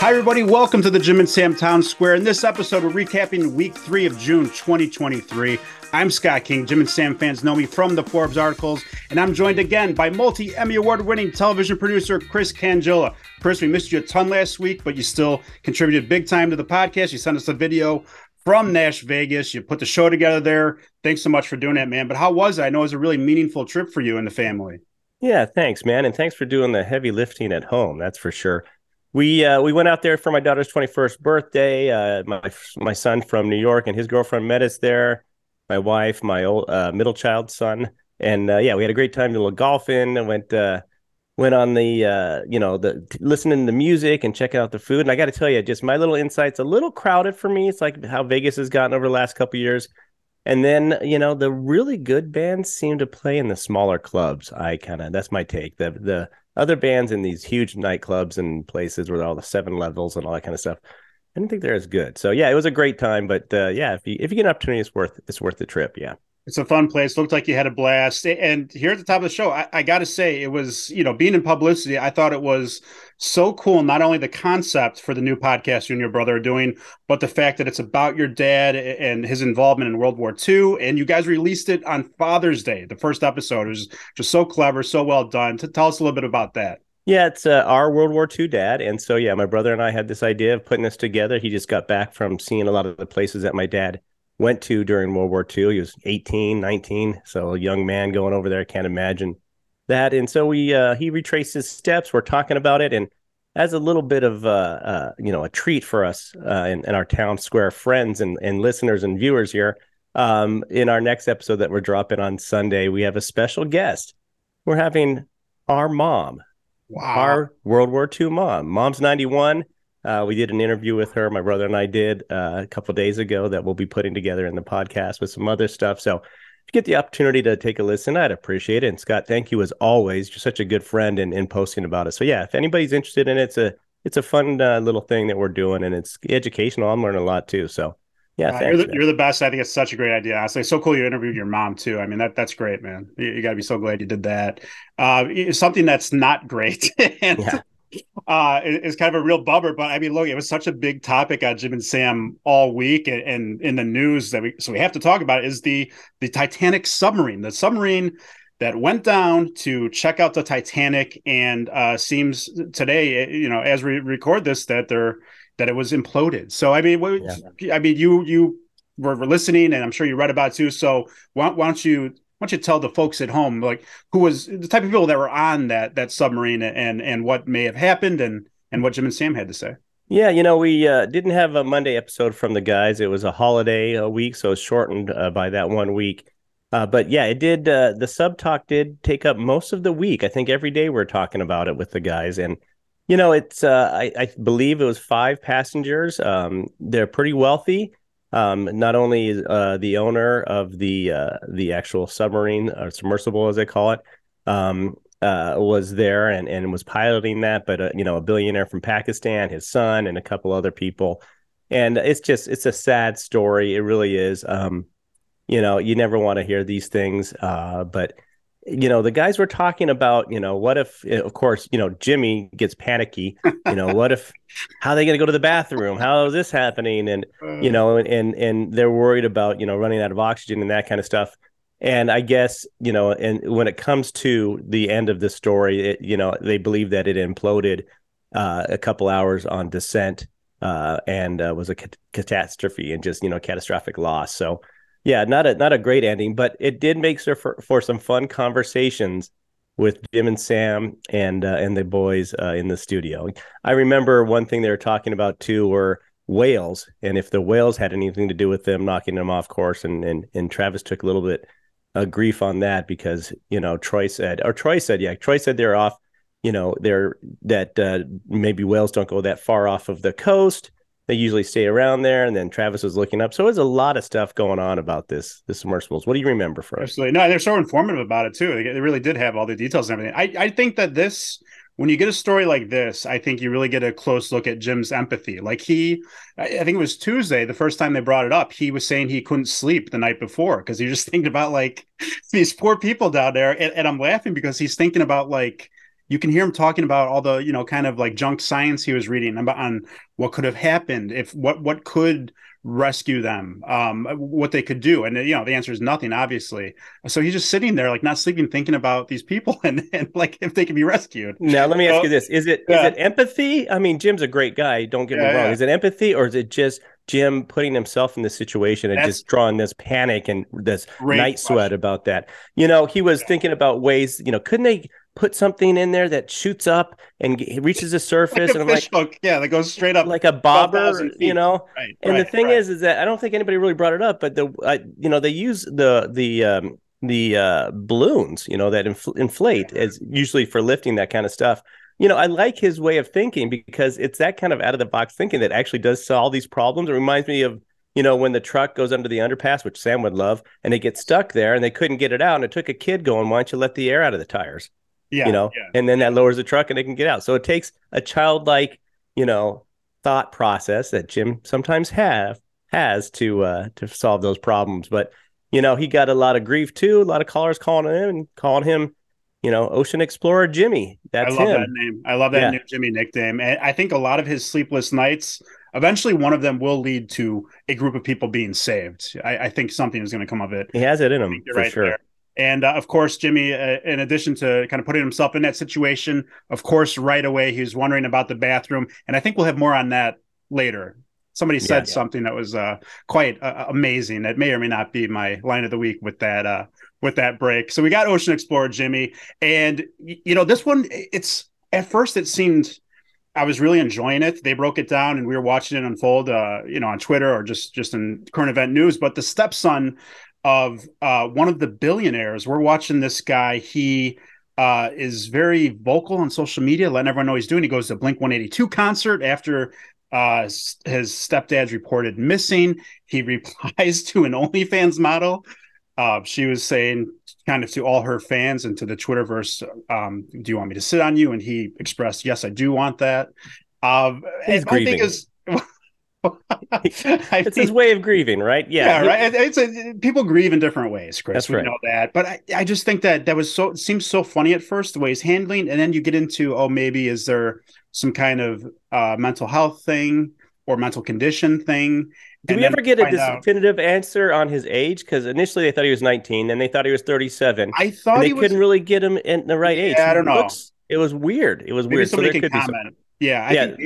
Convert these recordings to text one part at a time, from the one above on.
Hi, everybody. Welcome to the Jim and Sam Town Square. In this episode, we're recapping week three of June 2023. I'm Scott King. Jim and Sam fans know me from the Forbes articles, and I'm joined again by multi Emmy Award winning television producer Chris Cangilla. Chris, we missed you a ton last week, but you still contributed big time to the podcast. You sent us a video from Nash Vegas. You put the show together there. Thanks so much for doing that, man. But how was it? I know it was a really meaningful trip for you and the family. Yeah, thanks, man, and thanks for doing the heavy lifting at home. That's for sure we uh, we went out there for my daughter's 21st birthday. Uh, my my son from New York and his girlfriend met us there. My wife, my old uh, middle child son, and uh, yeah, we had a great time. A little golfing. and went uh, went on the uh, you know the listening to the music and checking out the food. And I got to tell you, just my little insights a little crowded for me. It's like how Vegas has gotten over the last couple years. And then you know the really good bands seem to play in the smaller clubs. I kind of that's my take. The the other bands in these huge nightclubs and places where all the seven levels and all that kind of stuff. I didn't think they're as good. So yeah, it was a great time. But uh, yeah, if you if you get an opportunity, it's worth it's worth the trip. Yeah. It's a fun place. Looked like you had a blast. And here at the top of the show, I, I got to say, it was, you know, being in publicity, I thought it was so cool. Not only the concept for the new podcast you and your brother are doing, but the fact that it's about your dad and his involvement in World War II. And you guys released it on Father's Day, the first episode. It was just so clever, so well done. Tell us a little bit about that. Yeah, it's uh, our World War II dad. And so, yeah, my brother and I had this idea of putting this together. He just got back from seeing a lot of the places that my dad went to during World War II. He was 18, 19, so a young man going over there. I can't imagine that. And so we uh, he retraced his steps. We're talking about it, and as a little bit of uh, uh, you know a treat for us uh, and, and, our town square friends and, and listeners and viewers here. Um, in our next episode that we're dropping on Sunday, we have a special guest. We're having our mom, wow. our World War II mom. Mom's 91 uh, we did an interview with her, my brother and I did uh, a couple days ago that we'll be putting together in the podcast with some other stuff. So if you get the opportunity to take a listen, I'd appreciate it. And Scott, thank you as always. You're such a good friend in, in posting about it. So yeah, if anybody's interested in it, it's a it's a fun uh, little thing that we're doing, and it's educational. I'm learning a lot too. So yeah, uh, you're, the, you're, the, best. I think it's such a great idea. Honestly, so cool you interviewed your mom too. I mean, that that's great, man. You, you got to be so glad you did that. Uh, something that's not great, and yeah uh, is kind of a real bummer. But I mean, look, it was such a big topic on Jim and Sam all week, and, and in the news that we so we have to talk about is the the Titanic submarine, the submarine that went down to check out the Titanic, and uh, seems today, you know, as we record this, that they're that it was imploded. So I mean, what, yeah. I mean, you you were, were, listening, and I'm sure you read about it too. So why, why don't you why don't you tell the folks at home like who was the type of people that were on that that submarine and and what may have happened and and what Jim and Sam had to say? Yeah, you know, we uh, didn't have a Monday episode from the guys. It was a holiday a week, so it's shortened uh, by that one week. Uh, but yeah, it did. Uh, the sub talk did take up most of the week. I think every day we're talking about it with the guys, and you know, it's. Uh, I, I, believe it was five passengers. Um, they're pretty wealthy. Um, not only uh, the owner of the uh, the actual submarine or submersible, as they call it, um, uh, was there and, and was piloting that, but uh, you know, a billionaire from Pakistan, his son, and a couple other people. And it's just it's a sad story. It really is. Um, you know, you never want to hear these things, uh, but you know the guys were talking about you know what if eh, of course you know jimmy gets panicky you know what if how are they going to go to the bathroom? How is this happening? And you know and and they're worried about you know running out of oxygen and that kind of stuff. And i guess you know and when it comes to the end of the story it, you know they believe that it imploded uh, a couple hours on descent uh, and uh, was a catastrophe and just you know catastrophic loss. So yeah, not a not a great ending, but it did make for for some fun conversations with Jim and Sam and uh, and the boys uh, in the studio. I remember one thing they were talking about too were whales, and if the whales had anything to do with them knocking them off course, and and and Travis took a little bit of grief on that because you know Troy said or Troy said yeah Troy said they're off, you know they're that uh, maybe whales don't go that far off of the coast they usually stay around there. And then Travis was looking up. So there's a lot of stuff going on about this, the submersibles. What do you remember from Absolutely. No, they're so informative about it too. They, really did have all the details and everything. I, I think that this, when you get a story like this, I think you really get a close look at Jim's empathy. Like he, I think it was Tuesday, the first time they brought it up, he was saying he couldn't sleep the night before because he just thinking about like these poor people down there. And, and I'm laughing because he's thinking about like, you can hear him talking about all the you know kind of like junk science he was reading about on what could have happened if what what could rescue them um what they could do. And you know the answer is nothing obviously. So he's just sitting there like not sleeping thinking about these people and, and like if they can be rescued. Now let me so, ask you this. Is it yeah. is it empathy? I mean jim's a great guy don't get yeah, me wrong. yeah. is it empathy or is it just jim putting himself in this situation and That's, just drawing this panic and this night sweat about that? You know he was thinking about ways you know couldn't they put something in there that shoots up and reaches the surface like and like hook. yeah that goes straight up like a bobber you know right, and right, the thing right. is is that i don't think anybody really brought it up but the I, you know they use the the um the uh balloons you know that infl- inflate as usually for lifting that kind of stuff you know i like his way of thinking because it's that kind of out of the box thinking that actually does solve these problems it reminds me of you know, when the truck goes under the underpass, which Sam would love, and they get stuck there and they couldn't get it out. And it took a kid going, why don't you let the air out of the tires? Yeah. You know, yeah. and then that lowers the truck and they can get out. So it takes a childlike, you know, thought process that Jim sometimes have has to uh to solve those problems. But you know, he got a lot of grief too. A lot of callers calling him and calling him, you know, Ocean Explorer Jimmy. That's I love him. that name. I love that yeah. new Jimmy nickname. And I think a lot of his sleepless nights, eventually one of them will lead to a group of people being saved. I, I think something is going to come of it. He has it in him for right sure. There. And uh, of course, Jimmy, uh, in addition to kind of putting himself in that situation, of course, right away he was wondering about the bathroom, and I think we'll have more on that later. Somebody said yeah, yeah. something that was uh, quite uh, amazing. That may or may not be my line of the week with that uh, with that break. So we got Ocean Explorer, Jimmy, and you know this one. It's at first it seemed I was really enjoying it. They broke it down, and we were watching it unfold, uh, you know, on Twitter or just just in current event news. But the stepson of uh, one of the billionaires. We're watching this guy. He uh, is very vocal on social media, letting everyone know he's doing. He goes to Blink 182 concert after uh, his stepdad's reported missing. He replies to an OnlyFans model. Uh, she was saying kind of to all her fans and to the Twitterverse, um, "Do you want me to sit on you?" And he expressed, "Yes, I do want that." Uh, He's grieving. Is, it's his way of grieving, right? Yeah, yeah right. It's a, people grieve in different ways, Chris. That's we right. know that, but I, I just think that that was so seems so funny at first the way he's handling, and then you get into oh maybe is there some kind of uh, mental health thing or mental condition thing. Did we ever get a definitive out, answer on his age? Because initially they thought he was 19, then they thought he was 37. I thought they couldn't really get him in the right yeah, age. I don't know. Looks, it was weird. It was maybe weird. Somebody so can comment. Yeah, I yeah. think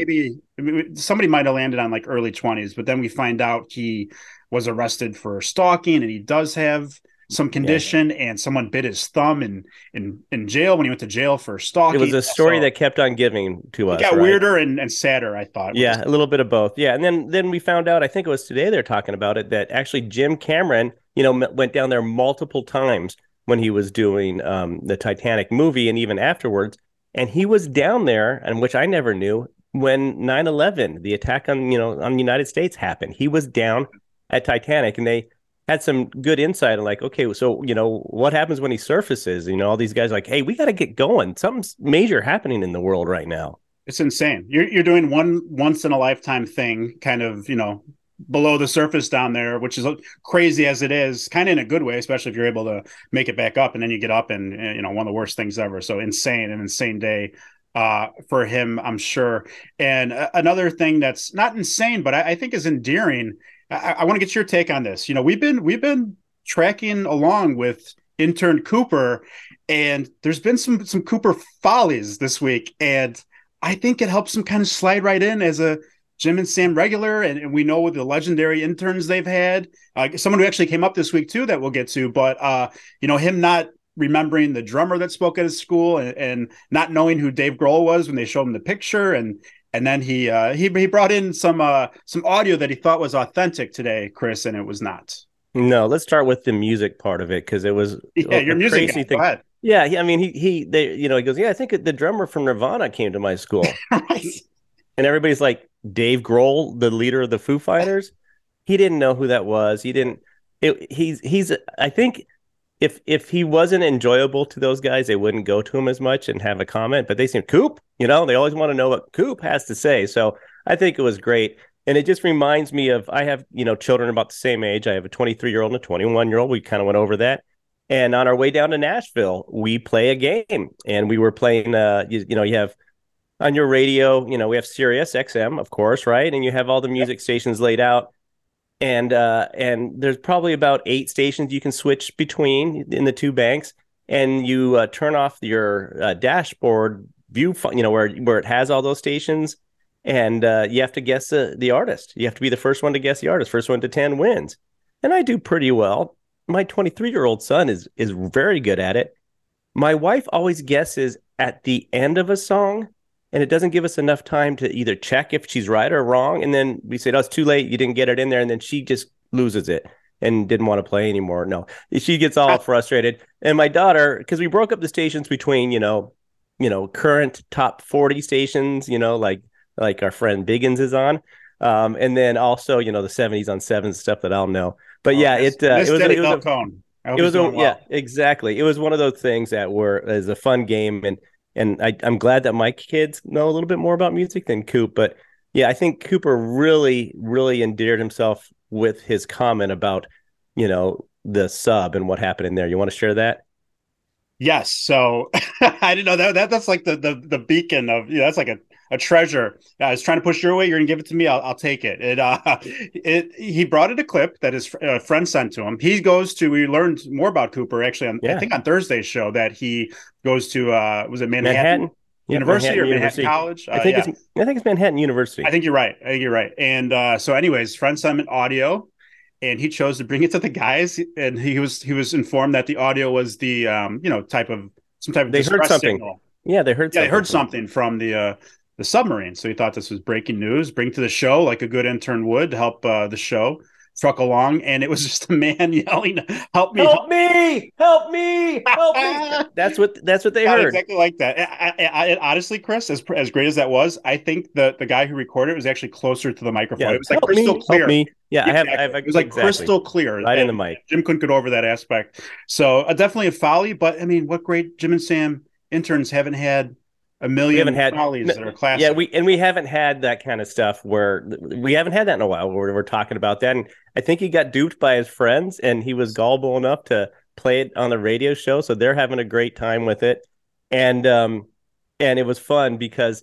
maybe somebody might have landed on like early 20s, but then we find out he was arrested for stalking and he does have some condition yeah. and someone bit his thumb in in in jail when he went to jail for stalking. It was a story so, that kept on giving to us. It got right? weirder and, and sadder, I thought. Yeah, a little bit of both. Yeah, and then then we found out, I think it was today they're talking about it that actually Jim Cameron, you know, went down there multiple times when he was doing um, the Titanic movie and even afterwards and he was down there and which i never knew when 9-11 the attack on you know on the united states happened. He was down at titanic and they had some good insight on like okay so you know what happens when he surfaces? You know all these guys like hey we got to get going. Something's major happening in the world right now. It's insane. You're, you're doing one once in a lifetime thing kind of you know below the surface down there, which is crazy as it is, kind of in a good way, especially if you're able to make it back up and then you get up and, you know, one of the worst things ever. So insane, an insane day uh, for him, I'm sure. And uh, another thing that's not insane, but I, I think is endearing. I, I want to get your take on this. You know, we've been we've been tracking along with intern Cooper, and there's been some some Cooper follies this week, and I think it helps him kind of slide right in as a Jim and Sam regular, and, and we know with the legendary interns they've had. Uh, someone who actually came up this week too that we'll get to, but uh, you know him not remembering the drummer that spoke at his school and, and, not knowing who Dave Grohl was when they showed him the picture, and and then he uh, he he brought in some uh, some audio that he thought was authentic today, Chris, and it was not. No, let's start with the music part of it because it was yeah, your music crazy thing. Yeah, I mean, he he they you know he goes, yeah, I think the drummer from Nirvana came to my school, right? And everybody's like, Dave Grohl, the leader of the Foo Fighters, he didn't know who that was. He didn't. It, he's he's. I think if if he wasn't enjoyable to those guys, they wouldn't go to him as much and have a comment. But they seem Coop. You know, they always want to know what Coop has to say. So I think it was great. And it just reminds me of I have you know children about the same age. I have a 23 year old and a 21 year old. We kind of went over that. And on our way down to Nashville, we play a game, and we were playing. Uh, you, you know, you have on your radio, you know, we have Sirius XM, of course, right? And you have all the music stations laid out. And uh, and there's probably about eight stations you can switch between in the two banks, and you uh, turn off your uh, dashboard view, you know, where where it has all those stations, and uh, you have to guess the, the artist. You have to be the first one to guess the artist. First one to ten wins, and I do pretty well. My 23 year old son is is very good at it. My wife always guesses at the end of a song and it doesn't give us enough time to either check if she's right or wrong. And then we say, "Oh, it's too late. You didn't get it in there," and then she just loses it and didn't want to play anymore. No, she gets all frustrated. And my daughter, because we broke up the stations between, you know, you know, current top forty stations, you know, like like our friend Biggins is on, um, and then also, you know, the seventies on seven stuff that I'll know. But oh, yeah, it, uh, it was, it was a, it was a, well. yeah, exactly. It was one of those things that were is a fun game and and I, I'm glad that my kids know a little bit more about music than Coop. But yeah, I think Cooper really, really endeared himself with his comment about, you know, the sub and what happened in there. You want to share that? Yes. So I didn't know that, that that's like the the the beacon of you know, that's like a a treasure. I was trying to push your way. You're gonna give it to me. I'll, I'll take it. It, uh, it. He brought it a clip that his uh, friend sent to him. He goes to. We learned more about Cooper actually. On, yeah. I think on Thursday's show that he goes to. Uh, was it Manhattan? Manhattan. University Manhattan or Manhattan College? I think uh, yeah. it's I think it's Manhattan University. I think you're right. I think you're right. And uh, so, anyways, friend sent him audio, and he chose to bring it to the guys, and he was he was informed that the audio was the um, you know type of some type of they heard something. Signal. Yeah, they heard. Yeah, they heard something from the uh, the submarine. So he thought this was breaking news, bring to the show like a good intern would to help uh, the show truck along. And it was just a man yelling, "Help me! Help, me! Help me! Help me!" that's what that's what they heard. Exactly like that. I, I, I, honestly, Chris, as as great as that was, I think the the guy who recorded it was actually closer to the microphone. Yeah, it was like crystal me, clear. Me. Yeah, exactly. I have, I have. It was like exactly. crystal clear, right in the mic. Jim couldn't get over that aspect. So uh, definitely a folly, but I mean, what great Jim and Sam interns haven't had a million had follies that are classic. Yeah, we and we haven't had that kind of stuff where we haven't had that in a while where we're talking about that. And I think he got duped by his friends and he was gullible enough to play it on the radio show. So they're having a great time with it. And um and it was fun because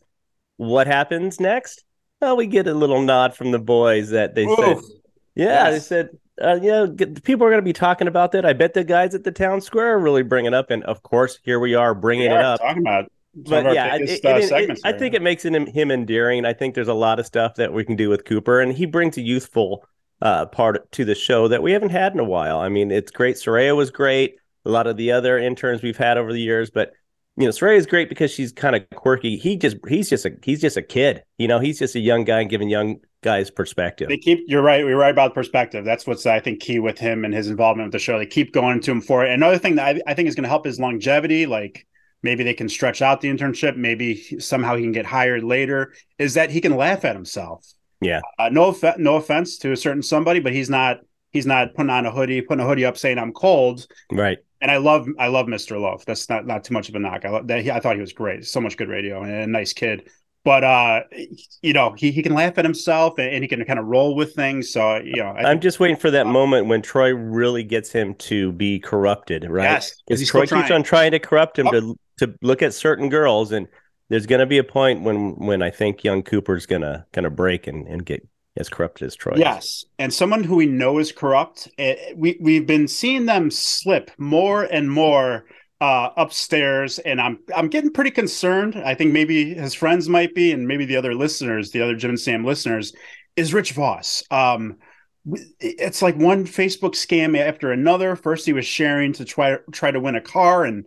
what happens next? Well, we get a little nod from the boys that they Ooh, said, yeah, yes. they said, uh, you know, people are going to be talking about that. I bet the guys at the town square are really bringing it up. And of course, here we are bringing are it up. Talking about but yeah, biggest, it, it, uh, it, I think it makes him, him endearing. I think there's a lot of stuff that we can do with Cooper, and he brings a youthful uh, part to the show that we haven't had in a while. I mean, it's great. Soraya was great. A lot of the other interns we've had over the years, but you know, Soraya is great because she's kind of quirky. He just he's just a he's just a kid. You know, he's just a young guy giving young guys perspective. They keep you're right. We're right about perspective. That's what's I think key with him and his involvement with the show. They keep going to him for it. Another thing that I, I think is going to help his longevity, like maybe they can stretch out the internship. Maybe somehow he can get hired later. Is that he can laugh at himself. Yeah. Uh, no no offense to a certain somebody but he's not he's not putting on a hoodie putting a hoodie up saying i'm cold. Right. And i love i love mr love that's not not too much of a knock. I love that he, i thought he was great. So much good radio and a nice kid but uh you know he, he can laugh at himself and, and he can kind of roll with things. So you know I am just waiting for that moment when troy really gets him to be corrupted right? Yes because troy keeps on trying to corrupt him oh. to to look at certain girls and there's going to be a point when when i think young cooper's going to kind of break and, and get as corrupt as troy yes and someone who we know is corrupt eh, we we've been seeing them slip more and more uh, upstairs, and I'm I'm getting pretty concerned. I think maybe his friends might be, and maybe the other listeners, the other Jim and Sam listeners, is Rich Vos. Um, it's like one Facebook scam after another. First, he was sharing to try try to win a car, and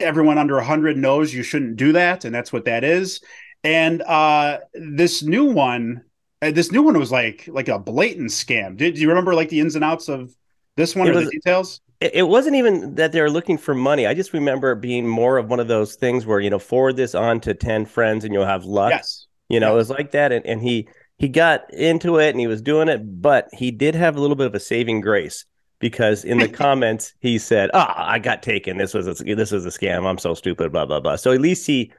everyone under 100 knows you shouldn't do that, and that's what that is. And uh, this new one, uh, this new one was like like a blatant scam. Did you remember like the ins and outs of this one it or was, the details? It wasn't even that they were looking for money. I just remember being more of one of those things where, you know, forward this on to 10 friends and you'll have luck. Yes. You know, yes. it was like that. And, and he, he got into it and he was doing it, but he did have a little bit of a saving grace because in the comments he said, "Ah, oh, I got taken. This was a, this was a scam. I'm so stupid." Blah blah blah. So at least he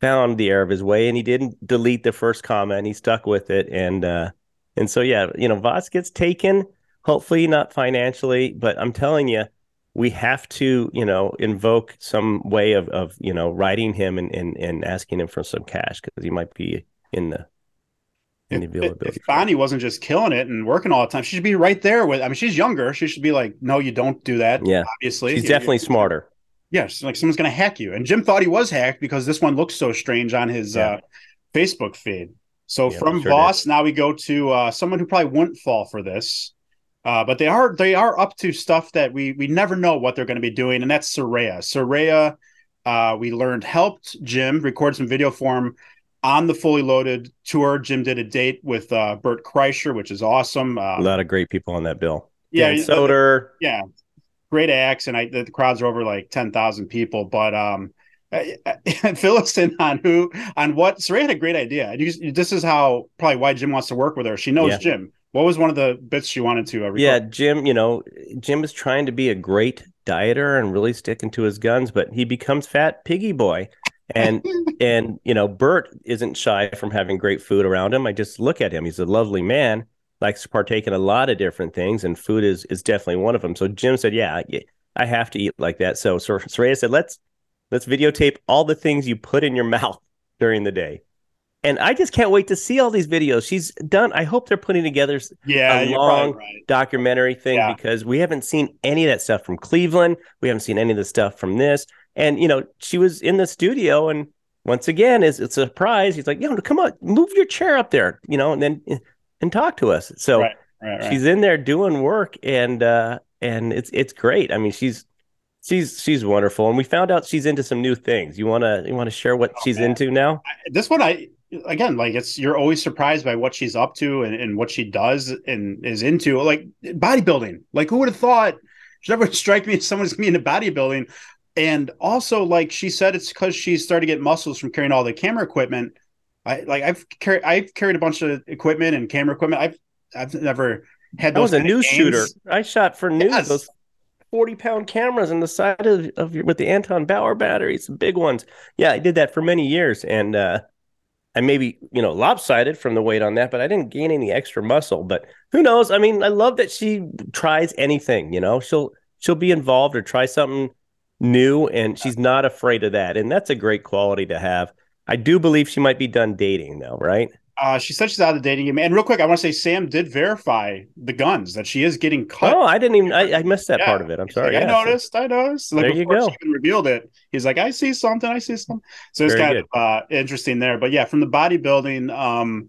found the error of his way, and he didn't delete the first comment. He stuck with it, and uh, and so yeah, you know, Vos gets taken. Hopefully not financially, but I'm telling you, we have to, you know, invoke some way of, of you know, writing him and, and, and asking him for some cash because he might be in the in the availability. If, if Bonnie wasn't just killing it and working all the time, she should be right there with. I mean, she's younger. She should be like, no, you don't do that. Yeah, obviously, she's definitely smarter. Yes, like someone's going to hack you. And Jim thought he was hacked because this one looks so strange on his yeah. uh, Facebook feed. So yeah, from sure Vos, now we go to uh, someone who probably wouldn't fall for this. Uh, but they are they are up to stuff that we we never know what they're going to be doing, and that's Soraya. Soraya, uh, we learned helped Jim record some video form on the fully loaded tour. Jim did a date with uh, Bert Kreischer, which is awesome. Uh, a lot of great people on that bill. Yeah, Dan Soder. Yeah, great acts, and I the, crowds are over like ten thousand people. But um, fill us in on who on what Soraya had a great idea. This is how probably why Jim wants to work with her. She knows yeah. Jim. What was one of the bits she wanted to? Uh, yeah, Jim. You know, Jim is trying to be a great dieter and really sticking to his guns, but he becomes fat piggy boy. And and you know, Bert isn't shy from having great food around him. I just look at him; he's a lovely man, likes to partake in a lot of different things, and food is is definitely one of them. So Jim said, "Yeah, I have to eat like that." So Soraya said, "Let's let's videotape all the things you put in your mouth during the day." And I just can't wait to see all these videos. She's done. I hope they're putting together yeah, a long right. documentary thing yeah. because we haven't seen any of that stuff from Cleveland. We haven't seen any of the stuff from this. And you know, she was in the studio, and once again, it's, it's a surprise. He's like, "Yo, come on, move your chair up there," you know, and then and talk to us. So right, right, she's in there doing work, and uh, and it's it's great. I mean, she's she's she's wonderful, and we found out she's into some new things. You wanna you wanna share what oh, she's man. into now? This one, I again like it's you're always surprised by what she's up to and, and what she does and is into. Like bodybuilding like who would have thought she never strike me as someone's gonna be into bodybuilding? And also like she said it's because she started to get muscles from carrying all the camera equipment. I like i've carried i've carried a bunch of equipment and camera equipment. I've i've never had those. was a news shooter. I shot for news yes. those 40 pound cameras on the side of, of your, with the anton bauer batteries big ones. Yeah i did that for many years and uh I maybe, you know, lopsided from the weight on that, but I didn't gain any extra muscle. But who knows? I mean, I love that she tries anything, you know, she'll she'll be involved or try something new and she's not afraid of that. And that's a great quality to have. I do believe she might be done dating though, right? Uh, she said she's out of the dating game. And real quick, I want to say Sam did verify the guns that she is getting cut. Oh, I didn't even. I, I missed that yeah. part of it. I'm sorry. Like, yeah, I noticed. I noticed. Like, there you go. She even revealed it. He's like, I see something. I see something. So it's Very kind good. of uh, interesting there. But yeah, from the bodybuilding, um,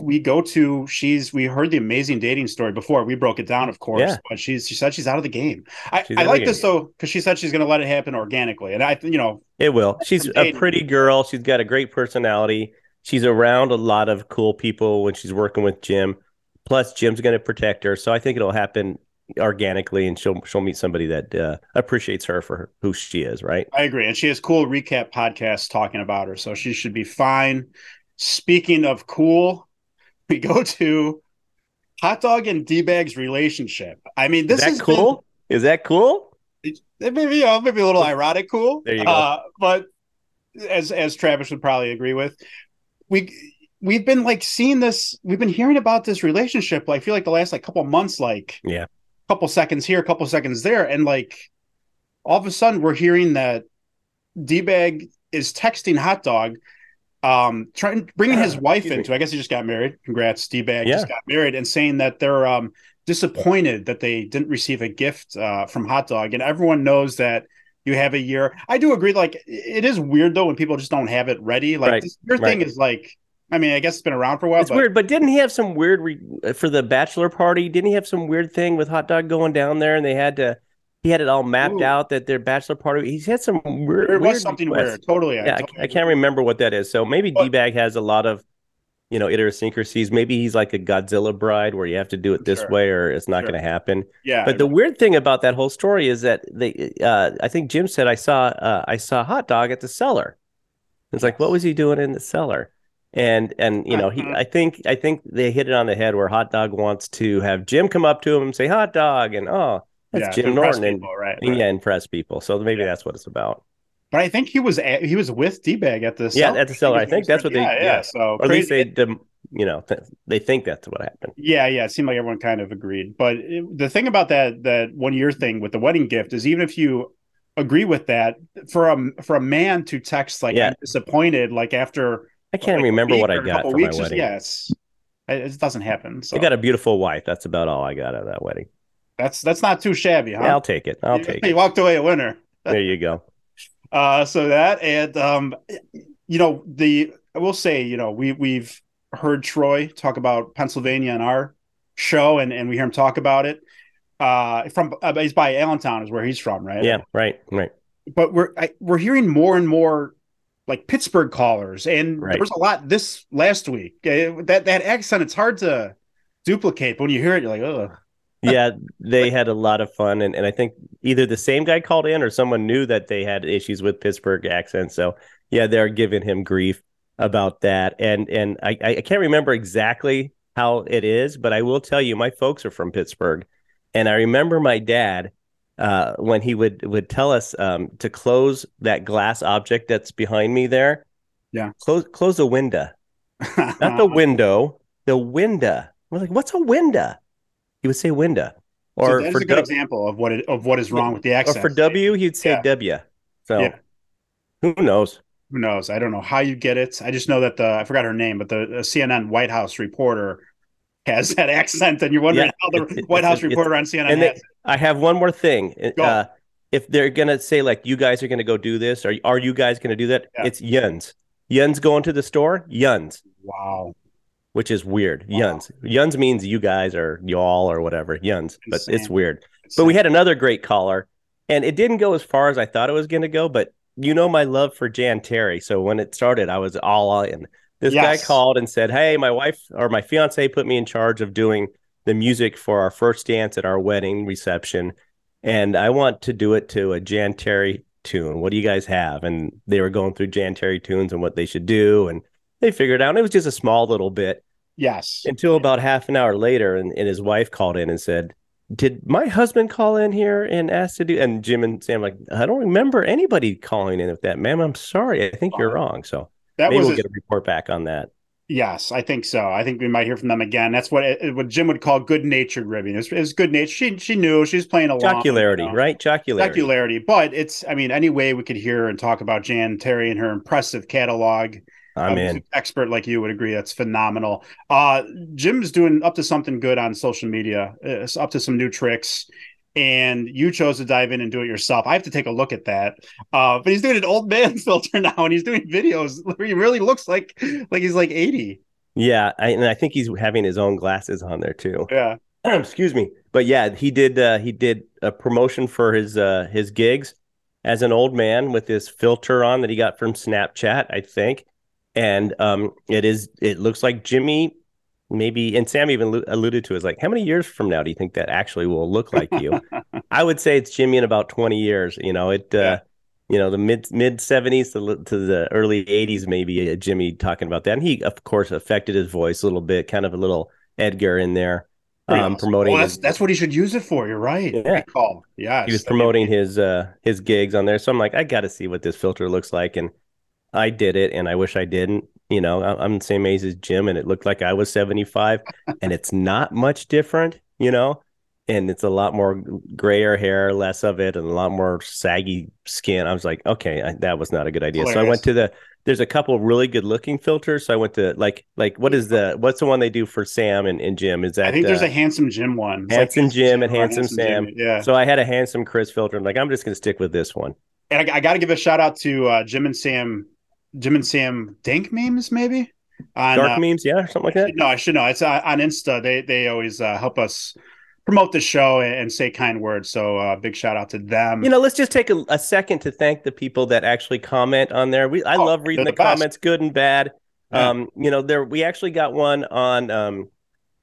we go to she's we heard the amazing dating story before we broke it down of course yeah. but she's she said she's out of the game i, I like this though because she said she's going to let it happen organically and i you know it will she's a pretty girl she's got a great personality she's around a lot of cool people when she's working with Jim. Plus, Jim's going to protect her, so I think it'll happen organically, and she'll she'll meet somebody that uh, appreciates her for who she is. Right? I agree, and she has cool recap podcasts talking about her, so she should be fine. Speaking of cool, we go to hot dog and d bag's relationship. I mean, this is, cool. Been, is that cool? It, you know, maybe a little ironic cool. There you go. Uh, but as as Travis would probably agree with, we we've been like seeing this we've been hearing about this relationship like, i feel like the last like couple months like yeah. couple seconds here a couple seconds there and like all of a sudden we're hearing that d-bag is texting hot dog um trying bringing his wife into i guess he just got married. Congrats d-bag yeah. just got married and saying that they're um disappointed that they didn't receive a gift uh, from hot dog and everyone knows that you have a year. I do agree. Like it is weird though when people just don't have it ready. Like right. this, your right. thing is like. I mean, I guess it's been around for a while. It's but... weird, but didn't he have some weird re- uh, for the bachelor party? Didn't he have some weird thing with hot dog going down there, and they had to he had it all mapped Ooh. out that their bachelor party. He's had some weird. There was weird something requests. weird. Totally. Yeah, I, totally I, I, can't remember what that is. So maybe D bag has a lot of you know idiosyncrasies. Maybe he's like a Godzilla bride where you have to do it this sure. way or it's not sure. going to happen. Yeah. But the weird thing about that whole story is that they, uh, I think Jim said I saw uh, I saw hot dog at the cellar. It's like what was he doing in the cellar? And and you know he uh-huh. I think I think they hit it on the head where hot dog wants to have Jim come up to him and say hot dog and oh that's yeah, Jim Norton people, and right, right. yeah impress people. So maybe yeah. that's what it's about. But I think he was at, he was with D-bag at the yeah at the cellar. I think, that's what they yeah, yeah. yeah. So or at least they dem- you know th- they think that's what happened. Yeah, yeah. It seemed like everyone kind of agreed. But it, the thing about that that one year thing with the wedding gift is even if you agree with that, for a for a man to text like Yeah. I'm disappointed, like after I can't like, remember what I got for my weeks or- wedding. Yes, it, it doesn't happen. So I got a beautiful wife. That's about all I got out of that wedding. that's that's not too shabby, huh? Yeah, I'll take it. I'll take You it. walked away a winner. There you go. Uh, so that and um, you know the I will say you know we we've heard Troy talk about Pennsylvania in our show and and we hear him talk about it. Uh, from uh, he's by Allentown is where he's from, right? Yeah, right, right. But we're I, we're hearing more and more like Pittsburgh callers, and Right. there was a lot this last week. Uh, that that accent it's hard to duplicate. But when you hear it, you're like, oh, yeah, they had a lot of fun, and, and I think either the same guy called in or someone knew that they had issues with Pittsburgh accents. So yeah, they're giving him grief about that, and and I I can't remember exactly how it is, but I will tell you, my folks are from Pittsburgh, and I remember my dad uh, when he would would tell us um, to close that glass object that's behind me there. Yeah. close close the window, not the window, the window. We're like, what's a window? He would say window. So Or that's for a good du- example of what it, of what is wrong with the or accent. for W, he'd say Yeah. W. So Yeah. who knows? who knows? I don't know how you get it. I just know that the I forgot her name, but the, the CNN White House reporter has that accent, and you're wondering Yeah, how the White House reporter on CNN and they-. I have one more thing. Uh, if they're gonna say like you guys are gonna go do this, or are you guys gonna do that? It's yuns. Yuns going to the store. Yuns, Wow, which is weird. Wow. Yuns. Yuns means you guys or y'all or whatever. Yuns, but it's Insane. weird. But we had another great caller, and it didn't go as far as I thought it was going to go. But you know my love for Jan Terri, so when it started, I was all in. This Yes. guy called and said, "Hey, my wife or my fiance put me in charge of doing the music for our first dance at our wedding reception, and I want to do it to a Jan Terri tune. What do you guys have?" And they were going through Jan Terri tunes and what they should do, and they figured out. And it was just a small little bit yes, until about half an hour later and, and his wife called in and said did my husband call in here and ask to do and jim and sam like i don't remember anybody calling in with that ma'am i'm sorry i think you're wrong so that maybe was we'll a- get a report back on that yes. I think so. I think we might hear from them again. That's what it, what Jim would call good natured ribbing. It's, it's good nature. She she knew she was playing along. jocularity you know. right jocularity Jocularity, but it's. I mean, any way we could hear and talk about Jan Terri and her impressive catalog. I'm in. expert like you would agree. That's phenomenal. Uh jim's doing up to something good on social media It's up to some new tricks and you chose to dive in and do it yourself. I have to take a look at that. Uh but he's doing an old man filter now and he's doing videos where he really looks like like he's like 80 yeah I, and i think he's having his own glasses on there too. Yeah. Excuse me. But yeah he did uh he did a promotion for his uh his gigs as an old man with this filter on that he got from snapchat i think and um it is it looks like jimmy maybe and sam even alluded to is like how many years from now do you think that actually will look like you? I would say it's jimmy in about 20 years you know it uh you know the mid mid 70s to, to the early 80s maybe uh, jimmy talking about that. And he of course affected his voice a little bit kind of a little edgar in there um, promoting Well, that's that's what he should use it for you're right. Yeah. Call yes. He was promoting his uh his gigs on there. So i'm like i gotta see what this filter looks like. And i did it and i wish i didn't you know i'm the same age as jim and it looked like i was 75 and it's not much different you know and it's a lot more grayer hair less of it and a lot more saggy skin. I was like okay I, that was not a good idea. So i went to the there's a couple really good looking filters so i went to like like what is the what's the one they do for sam and, and jim? Is that i think there's uh, a handsome jim one. It's like Handsome Jim and or Handsome Sam. Jim. yeah. So i had a handsome chris filter i'm like i'm just gonna stick with this one. And I, I got to give a shout out to uh, Jim and Sam, Jim and Sam Dink memes, maybe. On, dark uh, memes yeah something like that No, I should know. It's uh, on Insta. They they always uh, help us promote the show and, and say kind words. So uh, big shout out to them. You know, let's just take a, a second to thank the people that actually comment on there. We I Oh, love reading the, the comments, good and bad. Yeah. Um, you know, there we actually got one on um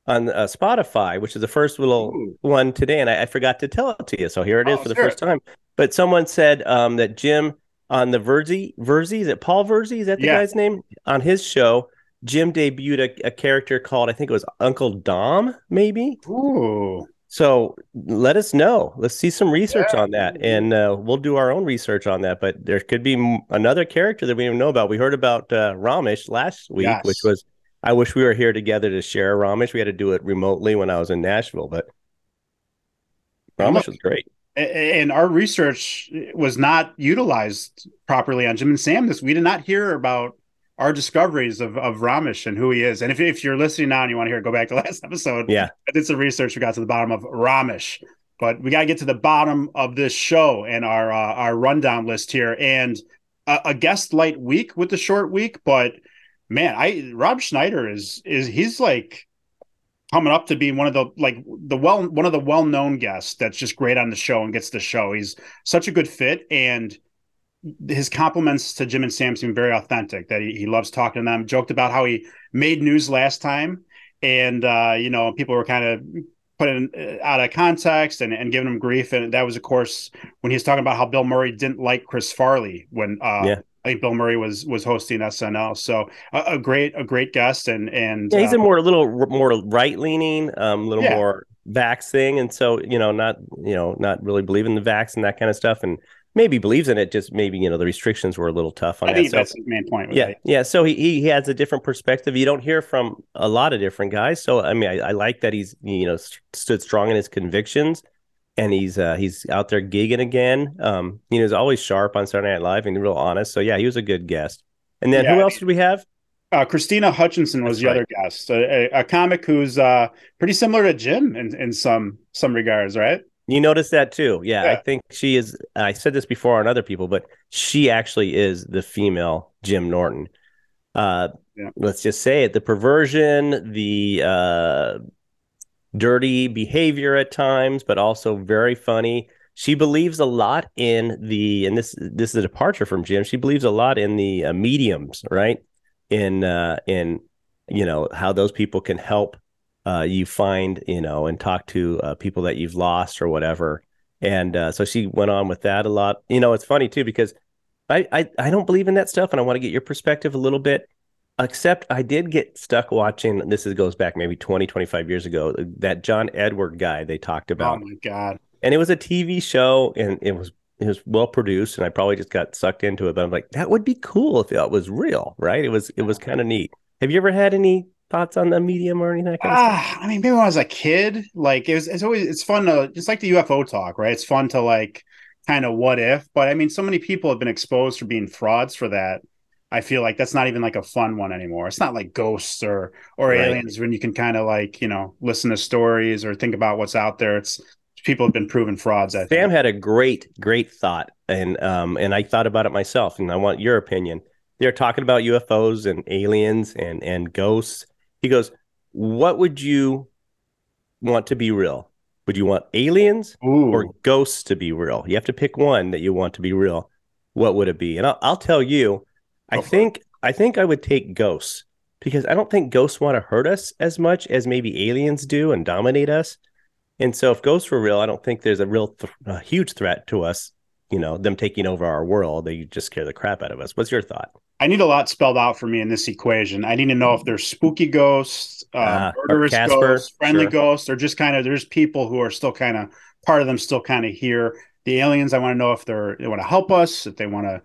on uh, Spotify, which is the first little Ooh. one today, and I, I forgot to tell it to you. So here it is Oh, for the sure. first time. But someone said um that Jim on the Verzi Verzi is it Paul Verzi? Is that the Yeah. guy's name on his show? Jim debuted a, a character called I think it was Uncle Dom, maybe. Ooh, So let us know. Let's see some research Yeah. on that, and uh, we'll do our own research on that. But there could be m- another character that we don't know about. We heard about uh, Ramesh last week, Yes. which was I wish we were here together to share Ramesh. We had to do it remotely when I was in Nashville, but Ramesh was great. And our research was not utilized properly on Jim and Sam. This we did not hear about our discoveries of, of Ramesh and who he is. And if, if you're listening now and you want to hear, go back to last episode. Yeah, I did some research. We got to the bottom of Ramesh, but we got to get to the bottom of this show and our uh, our rundown list here. And a, a guest light week with the short week, but man, I Rob Schneider is is he's like coming up to being one of the like the well one of the well known guests that's just great on the show and gets the show. He's such a good fit and his compliments to Jim and Sam seem very authentic. That he, he loves talking to them. Joked about how he made news last time, and uh, you know people were kind of putting uh, out of context and, and giving him grief. And that was, of course, when he was talking about how Bill Murray didn't like Chris Farley when uh, yeah. I think Bill Murray was was hosting SNL. So a, a great a great guest and and yeah, he's uh, a more a little more right leaning, um, a little yeah. more vax thing, and so you know not you know not really believing the vax and that kind of stuff, and maybe believes in it. Just maybe you know the restrictions were a little tough on I that. think so, that's the main point. Yeah, yeah. So he he has a different perspective. You don't hear from a lot of different guys. So I mean, I, I like that he's you know stood strong in his convictions and he's uh, he's out there gigging again. Um, you know, he's always sharp on Saturday Night Live and real honest. So yeah, he was a good guest. And then yeah, who else did we have? Uh, Krystyna Hutchinson was That's the right. other guest, a, a, comic who's uh, pretty similar to Jim in, in some some regards, right? You noticed that too, yeah, yeah. I think she is. I said this before on other people, but she actually is the female Jim Norton. Uh, yeah. Let's just say it: the perversion, the uh, dirty behavior at times, but also very funny. She believes a lot in the, and this this is a departure from Jim. She believes a lot in the uh, mediums, right? In uh, in you know how those people can help uh, you find you know and talk to uh, people that you've lost or whatever. And uh, so she went on with that a lot. You know, it's funny too because I, I I don't believe in that stuff, and I want to get your perspective a little bit except I did get stuck watching. This is, goes back maybe 20, 25 years ago. That John Edward guy they talked about. Oh my god! And it was a TV show, and it was it was well produced, and I probably just got sucked into it. But I'm like, that would be cool if it was real, right? It was it was kind of neat. Have you ever had any thoughts on the medium or anything? Like uh, I mean, maybe when I was a kid, like it was. It's always it's fun to just like the UFO talk, right? It's fun to like kind of what if, but I mean, so many people have been exposed for being frauds for that I feel like that's not even like a fun one anymore. It's not like ghosts or or right. aliens when you can kind of like you know listen to stories or think about what's out there. It's people have been proven frauds. I Sam think. had a great great thought, and um and I thought about it myself, and I want your opinion. They're talking about UFOs and aliens and and ghosts. He goes, "What would you want to be real? Would you want aliens Ooh. or ghosts to be real? You have to pick one that you want to be real. What would it be?" And I'll, I'll tell you I think I think I would take ghosts because I don't think ghosts want to hurt us as much as maybe aliens do and dominate us. And so, if ghosts were real, I don't think there's a real, th- a huge threat to us. You know, them taking over our world. They just scare the crap out of us. What's your thought? I need a lot spelled out for me in this equation. I need to know if there's spooky ghosts, uh, uh, murderous Casper, ghosts, friendly sure. ghosts, or just kind of there's people who are still kind of part of them still kind of here. The aliens, I want to know if they're they want to help us, if they want to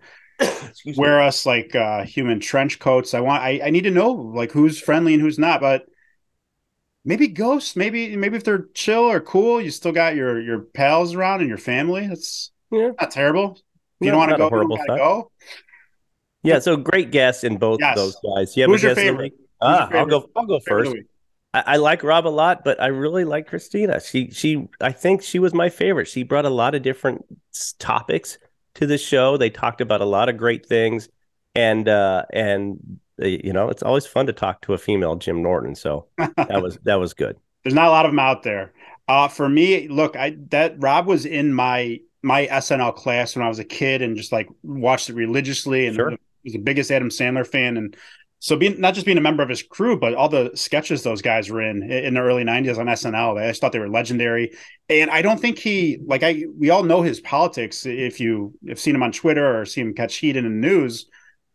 wear us like uh, human trench coats. I want I, I need to know like who's friendly and who's not, but maybe ghosts, maybe maybe if they're chill or cool, you still got your your pals around and your family. That's yeah. not terrible. If you yeah, don't want to go, horrible you go. Yeah, so great guests in both yes. those guys. You have Who's your favorite? Ah, your I'll go. I'll go first. I, I, like Rob a lot, but I really like Krystyna. She she I think she was my favorite. She brought a lot of different topics to the show. They talked about a lot of great things, and uh, and uh, you know it's always fun to talk to a female Jim Norton. So that was that was good. There's not a lot of them out there. Uh, for me, look, I that Rob was in my my SNL class when I was a kid and just like watched it religiously and sure. was the biggest Adam Sandler fan and so being not just being a member of his crew, but all the sketches those guys were in in the early '90s on SNL, I just thought they were legendary. And I don't think he like I we all know his politics if you have seen him on Twitter or see him catch heat in the news,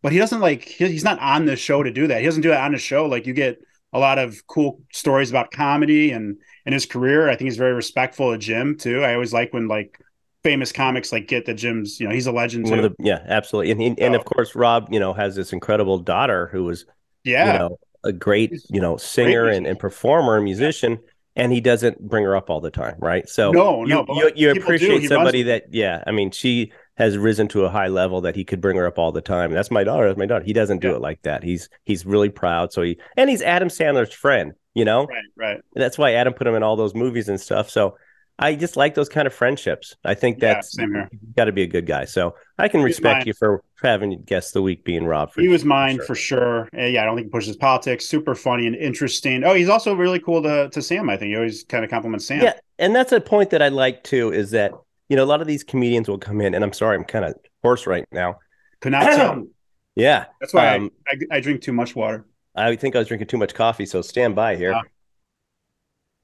but he doesn't like he's not on the show to do that. He doesn't do that on the show. Like you get a lot of cool stories about comedy and and his career. I think he's very respectful of Jim too. I always like when like famous comics like get that Jim's, you know, he's a legend. One of the, yeah, absolutely. And, he, and of course, Rob, you know, has this incredible daughter who was, yeah, you know, a great, you know, singer and, and performer and musician, and he doesn't bring her up all the time, right? So no, you, no, you, you appreciate somebody that, yeah, I mean, she has risen to a high level that he could bring her up all the time. That's my daughter. That's my daughter. He doesn't do yeah. it like that. He's he's really proud. So he and he's Adam Sandler's friend. You know, right, right. And that's why Adam put him in all those movies and stuff. So I just like those kind of friendships. I think that's yeah, got to be a good guy. So I can respect you for having guest the week being Rob. he was mine for sure. For sure. Yeah, I don't think he pushes politics. Super funny and interesting. Oh, he's also really cool to to Sam. I think he always kind of compliments Sam. Yeah, and that's a point that I like too. Is that you know a lot of these comedians will come in, and I'm sorry, I'm kind of hoarse right now. Panazzo. yeah, that's why um, I, I, I, drink too much water. I think I was drinking too much coffee, so stand by here. Uh,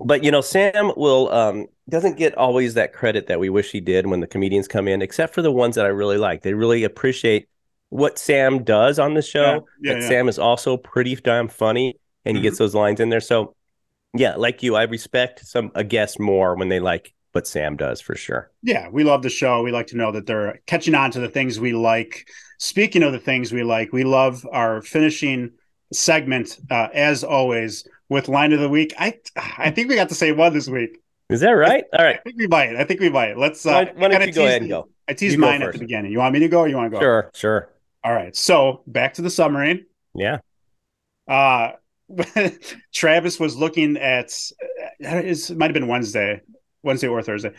but you know, Sam will um, doesn't get always that credit that we wish he did when the comedians come in, except for the ones that I really like. They really appreciate what Sam does on the show. Yeah, yeah, yeah. Sam is also pretty damn funny, and he mm-hmm. gets those lines in there. So, yeah, like you, I respect some a guest more when they like what Sam does for sure. Yeah, we love the show. We like to know that they're catching on to the things we like. Speaking of the things we like, we love our finishing segment uh, as always with line of the week. I I think we got the same one this week. Is that right? All right. I think we might. I think we might. Let's. Uh, why, why don't you go ahead and go? I teased mine at the beginning. You want me to go? or You want to go? Sure, sure. All right. So back to the submarine. Yeah. Uh Travis was looking at. It might have been Wednesday, Wednesday or Thursday.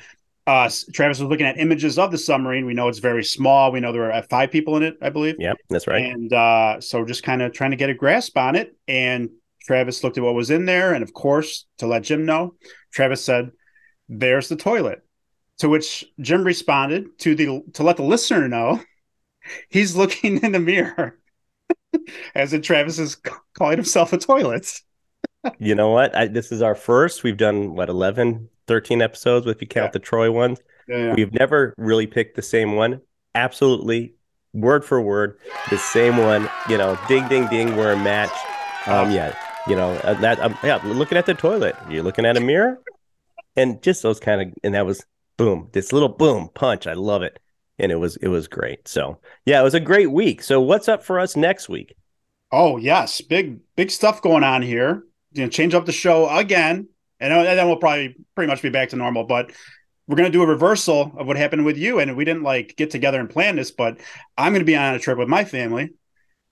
Uh, Travis was looking at images of the submarine. We know it's very small. We know there are five people in it, I believe. Yeah, that's right. And uh, so just kind of trying to get a grasp on it. And Travis looked at what was in there, and of course, to let Jim know, Travis said, "There's the toilet." To which Jim responded to the to let the listener know he's looking in the mirror, as in Travis is calling himself a toilet. you know what? I, this is our first. We've done what 11, 13 episodes if you count yeah. the Troy ones. Yeah, yeah. We've never really picked the same one. Absolutely, word for word, the same one. You know, ding, ding, ding. We're a match. Um, yeah, you know uh, that um, yeah looking at the toilet you're looking at a mirror and just those kind of and that was boom this little boom punch i love it. And it was it was great. So yeah it was a great week. So what's up for us next week? Oh yes big big stuff going on here. You know change up the show again. And then we'll probably pretty much be back to normal but we're going to do a reversal of what happened with you. And we didn't like get together and plan this but i'm going to be on a trip with my family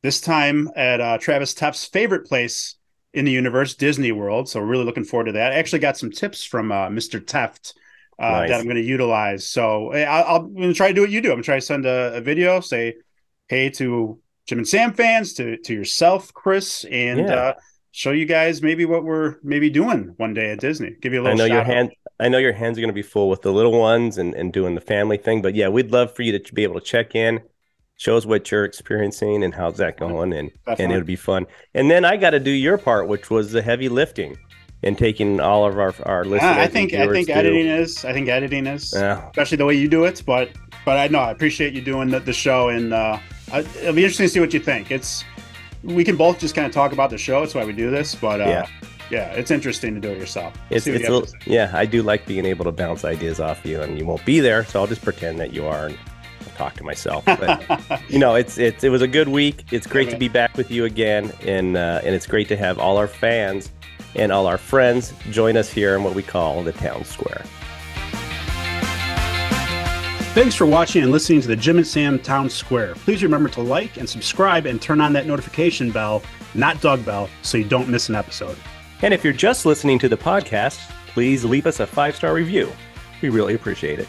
this time at uh, travis teff's favorite place in the universe, Disney World. So really looking forward to that. I actually got some tips from uh, Mr. Teft uh, nice. that I'm going to utilize. So I, am going to try to do what you do. I'm going to try to send a, a, video, say hey to Jim and Sam fans, to to yourself, Chris, and yeah. uh, show you guys maybe what we're maybe doing one day at Disney. Give you a little. I know your hand. I know your hands are going to be full with the little ones and, and doing the family thing, but yeah, we'd love for you to be able to check in shows what you're experiencing and how's that going and Definitely. and it'll be fun and then i got to do your part which was the heavy lifting and taking all of our our listeners i think i think editing is i think editing is yeah. especially the way you do it but but i know i appreciate you doing the, the show and uh it'll be interesting to see what you think it's we can both just kind of talk about the show that's why we do this but uh yeah yeah, it's interesting to do it yourself. It's, it's little, yeah, I do like being able to bounce ideas off you, and you won't be there, so I'll just pretend that you are, and talk to myself. But you know, it's it's it was a good week. It's great to be back with you again, and uh, and it's great to have all our fans and all our friends join us here in what we call the town square. Thanks for watching and listening to the Jim and Sam Town Square. Please remember to like and subscribe and turn on that notification bell, not dog Bell, so you don't miss an episode. And if you're just listening to the podcast, please leave us a five star review. We really appreciate it.